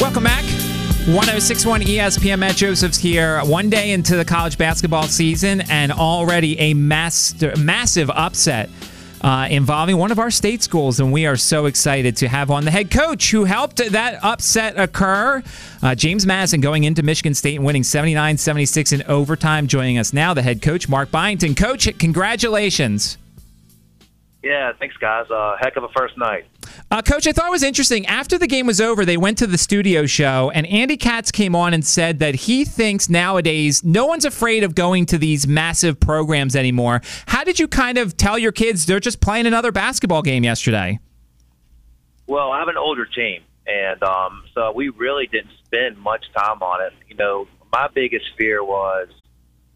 Welcome back. 1061 ESPN Matt Josephs here. One day into the college basketball season, and already a mass, massive upset uh, involving one of our state schools. And we are so excited to have on the head coach who helped that upset occur, uh, James Madison, going into Michigan State and winning 79 76 in overtime. Joining us now, the head coach, Mark Byington. Coach, congratulations. Yeah, thanks, guys. Uh, heck of a first night. Uh, Coach, I thought it was interesting. After the game was over, they went to the studio show, and Andy Katz came on and said that he thinks nowadays no one's afraid of going to these massive programs anymore. How did you kind of tell your kids they're just playing another basketball game yesterday? Well, I have an older team, and um, so we really didn't spend much time on it. You know, my biggest fear was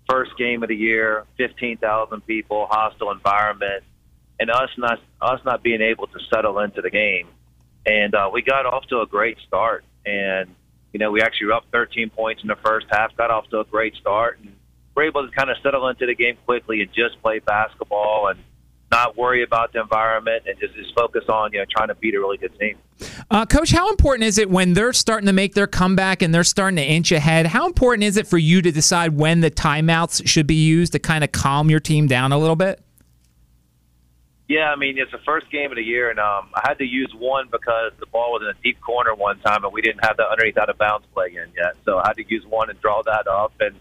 first game of the year, 15,000 people, hostile environment and us not us not being able to settle into the game. And uh, we got off to a great start, and you know we actually were up 13 points in the first half, got off to a great start, and we're able to kind of settle into the game quickly and just play basketball and not worry about the environment and just, just focus on you know trying to beat a really good team. Uh, Coach, how important is it when they're starting to make their comeback and they're starting to inch ahead? How important is it for you to decide when the timeouts should be used to kind of calm your team down a little bit? Yeah, I mean it's the first game of the year, and um, I had to use one because the ball was in a deep corner one time, and we didn't have the underneath out of bounds play in yet. So I had to use one and draw that up. And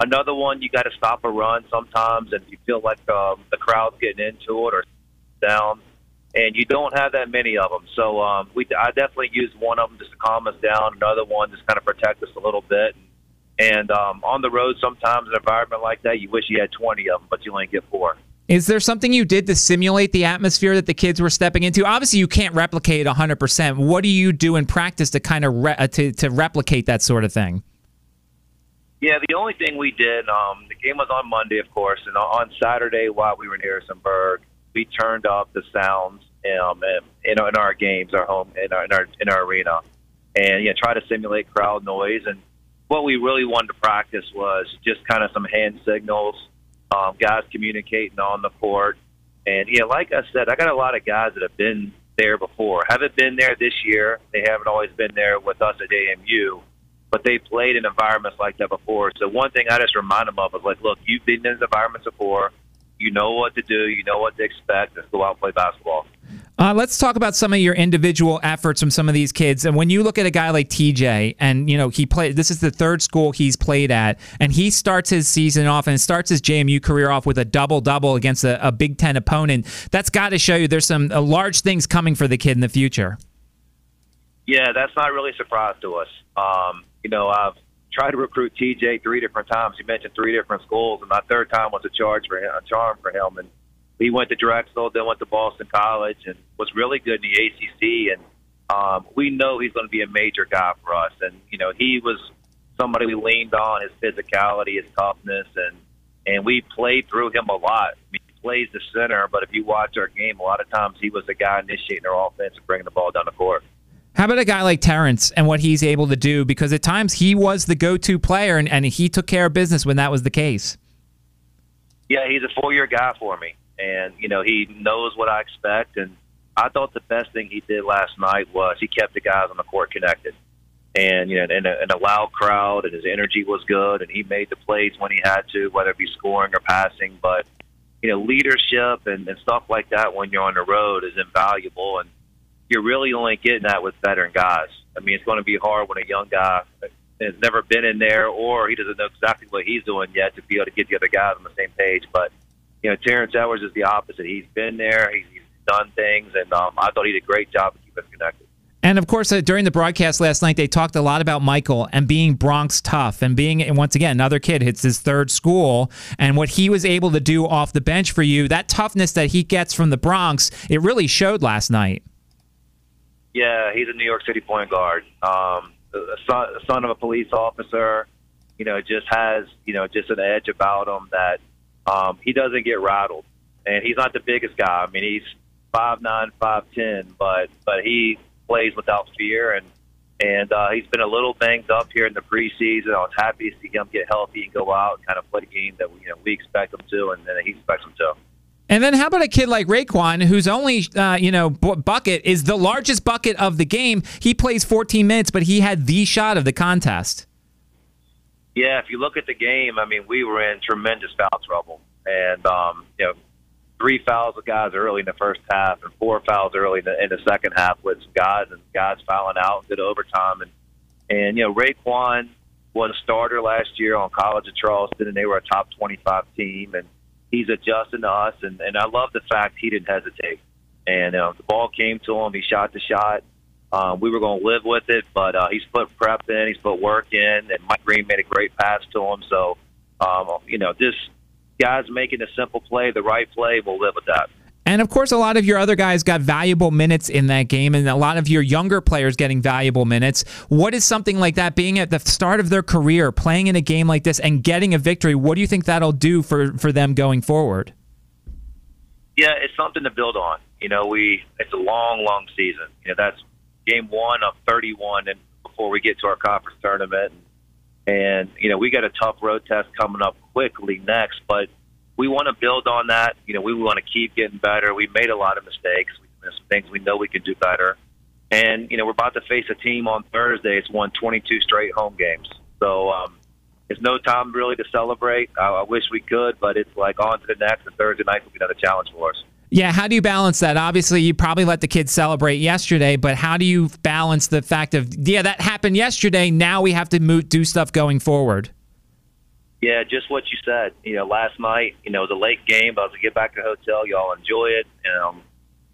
another one, you got to stop a run sometimes, and you feel like um, the crowd's getting into it or down, and you don't have that many of them. So um, we, I definitely used one of them just to calm us down. Another one just kind of protect us a little bit. And um, on the road, sometimes an environment like that, you wish you had 20 of them, but you only get four. Is there something you did to simulate the atmosphere that the kids were stepping into? Obviously, you can't replicate 100%. What do you do in practice to kind of re- uh, to, to replicate that sort of thing? Yeah, the only thing we did, um, the game was on Monday, of course, and on Saturday while we were in Harrisonburg, we turned up the sounds um, in, in our games, our home in our, in our in our arena, and yeah, try to simulate crowd noise. And what we really wanted to practice was just kind of some hand signals um, guys communicating on the court. And, yeah, like I said, I got a lot of guys that have been there before. Haven't been there this year. They haven't always been there with us at JMU, but they played in environments like that before. So one thing I just remind them of is like, look, you've been in environments before. You know what to do. You know what to expect. Let's go out and play basketball. Uh, let's talk about some of your individual efforts from some of these kids. And when you look at a guy like TJ, and you know he played, this is the third school he's played at, and he starts his season off and starts his JMU career off with a double double against a, a, Big Ten opponent. That's got to show you there's some uh, large things coming for the kid in the future. Yeah, that's not really a surprise to us. Um, you know, I've tried to recruit TJ three different times. You mentioned three different schools, and my third time was a charge for him, a charm for him, and he went to Drexel, then went to Boston College, and was really good in the ACC. And um, we know he's going to be a major guy for us. And you know, he was somebody we leaned on his physicality, his toughness, and and we played through him a lot. I mean, he plays the center, but if you watch our game, a lot of times he was the guy initiating our offense and bringing the ball down the court. How about a guy like Terrence and what he's able to do? Because at times he was the go-to player, and, and he took care of business when that was the case. Yeah, he's a four-year guy for me and you know he knows what I expect. And I thought the best thing he did last night was he kept the guys on the court connected, and you know, in a, in a loud crowd, and his energy was good, and he made the plays when he had to, whether it be scoring or passing. But you know, leadership and, and stuff like that when you're on the road is invaluable, and you're really only getting that with veteran guys. I mean, it's going to be hard when a young guy has never been in there or he doesn't know exactly what he's doing yet to be able to get the other guys on the same page. But you know, Terrence Edwards is the opposite. He's been there, he's, he's done things, and um, I thought he did a great job of keeping us connected. And of course, uh, during the broadcast last night, they talked a lot about Michael and being Bronx tough and being, and once again, another kid hits his third school and what he was able to do off the bench for you. That toughness that he gets from the Bronx, it really showed last night. Yeah, he's a New York City point guard. Um, son, a son of a police officer, you know, just has, you know, just an edge about him that um, he doesn't get rattled, and he's not the biggest guy. I mean, he's five nine, five ten, but but he plays without fear, and and uh, he's been a little banged up here in the preseason. I was happy to see him get healthy and go out and kind of play the game that we, you know we expect him to, and then he expects him to. And then how about a kid like Raekwon, whose only uh, you know b- bucket is the largest bucket of the game? He plays 14 minutes, but he had the shot of the contest. Yeah, if you look at the game, I mean, we were in tremendous foul trouble, and um, you know, three fouls of guys early in the first half, and four fouls early in the, in the second half with guys and guys fouling out, good overtime, and and you know, Raekwon was a starter last year on College of Charleston, and they were a top 25 team, and he's adjusting to us, and and I love the fact he didn't hesitate, and uh, the ball came to him, he shot the shot um, we were going to live with it, but uh, he's put prep in, he's put work in, and Mike Green made a great pass to him. So, um, you know, this guy's making a simple play, the right play. We'll live with that. And of course, a lot of your other guys got valuable minutes in that game, and a lot of your younger players getting valuable minutes. What is something like that being at the start of their career, playing in a game like this, and getting a victory? What do you think that'll do for, for them going forward? Yeah, it's something to build on. You know, we it's a long, long season. You know, that's game one of 31 and before we get to our conference tournament. And, you know, we got a tough road test coming up quickly next, but we want to build on that. You know, we want to keep getting better. We made a lot of mistakes. We made some things we know we can do better. And, you know, we're about to face a team on Thursday. It's won 22 straight home games. So, um, it's no time really to celebrate. I, I wish we could, but it's like on to the next, and Thursday night will be another challenge for us. Yeah, how do you balance that? Obviously, you probably let the kids celebrate yesterday, but how do you balance the fact of yeah, that happened yesterday. Now we have to move, do stuff going forward. Yeah, just what you said. You know, last night, you know, it was a late game, but as we get back to the hotel, y'all enjoy it. Um,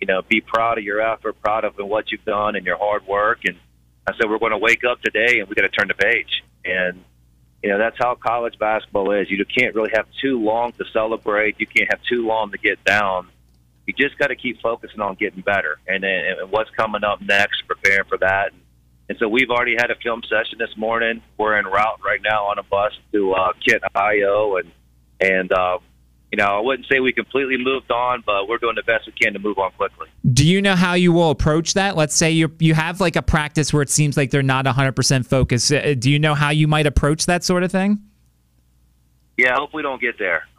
you know, be proud of your effort, proud of what you've done and your hard work. And I said we're going to wake up today and we got to turn the page. And you know, that's how college basketball is. You can't really have too long to celebrate. You can't have too long to get down you just got to keep focusing on getting better and, and, what's coming up next, preparing for that. And, and so we've already had a film session this morning. We're en route right now on a bus to uh, Kent, Ohio, and and uh, you know I wouldn't say we completely moved on, but we're doing the best we can to move on quickly. Do you know how you will approach that? Let's say you you have like a practice where it seems like they're not 100% focused. Uh, do you know how you might approach that sort of thing? Yeah, I hope we don't get there.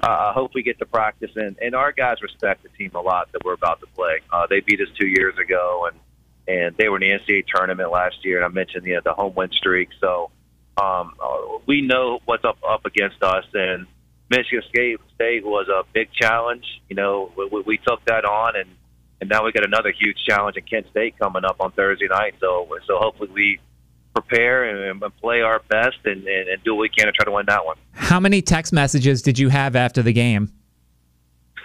Uh, I hope we get to practice, and, and our guys respect the team a lot that we're about to play. Uh, they beat us two years ago, and and they were in the NCAA tournament last year. And I mentioned you know, the home win streak, so um, uh, we know what's up up against us. And Michigan State, State was a big challenge. You know, we, we took that on, and and now we got another huge challenge in Kent State coming up on Thursday night. So so hopefully we prepare and, and play our best and, and, and, do what we can to try to win that one. How many text messages did you have after the game?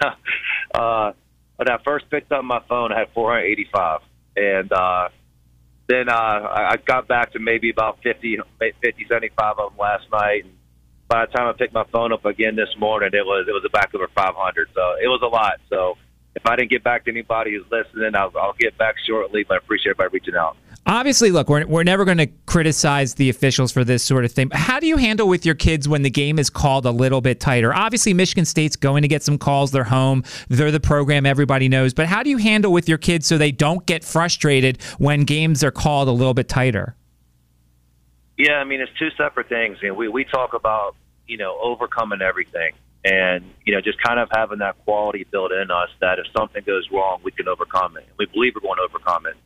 uh, when I first picked up my phone, I had 485. And uh, then uh, I got back to maybe about 50, 50, 75 of them last night. And by the time I picked my phone up again this morning, it was it was back over 500. So it was a lot. So if I didn't get back to anybody who's listening, I'll, I'll get back shortly. But I appreciate everybody reaching out obviously, look, we're, we're never going to criticize the officials for this sort of thing. How do you handle with your kids when the game is called a little bit tighter? Obviously, Michigan State's going to get some calls. They're home. They're the program everybody knows. But how do you handle with your kids so they don't get frustrated when games are called a little bit tighter? Yeah, I mean, it's two separate things. You know, we, we talk about, you know, overcoming everything and, you know, just kind of having that quality built in us that if something goes wrong, we can overcome it. We believe we're going to overcome it.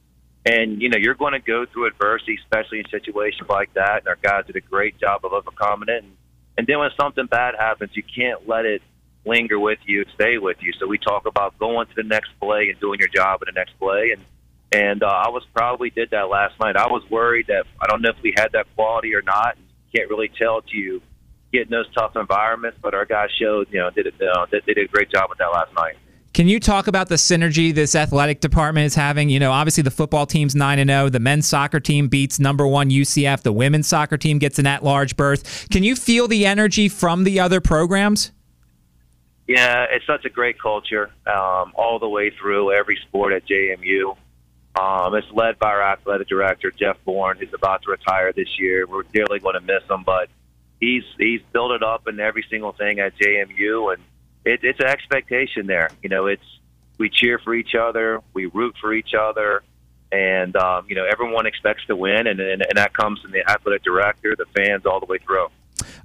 And, you know, you're going to go through adversity, especially in situations like that. And our guys did a great job of overcoming it. And, and then when something bad happens, you can't let it linger with you, stay with you. So we talk about going to the next play and doing your job in the next play. And, and uh, I was probably did that last night. I was worried that I don't know if we had that quality or not. Can't really tell to you getting those tough environments, but our guys showed, you know, did it, uh, they did a great job with that last night. Can you talk about the synergy this athletic department is having? You know, obviously the football team's 9 and 0, the men's soccer team beats number 1 UCF, the women's soccer team gets an at-large berth. Can you feel the energy from the other programs? Yeah, it's such a great culture um, all the way through every sport at JMU. Um, it's led by our athletic director Jeff Bourne, who's about to retire this year. We're dearly going to miss him, but he's he's built it up in every single thing at JMU, and it, it's an expectation there. You know, it's we cheer for each other, we root for each other, and um, you know everyone expects to win, and, and and that comes from the athletic director, the fans, all the way through.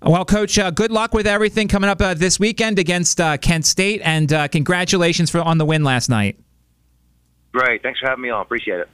Well, Coach, uh, good luck with everything coming up uh, this weekend against uh, Kent State, and uh, congratulations for on the win last night. Great. Thanks for having me on. Appreciate it.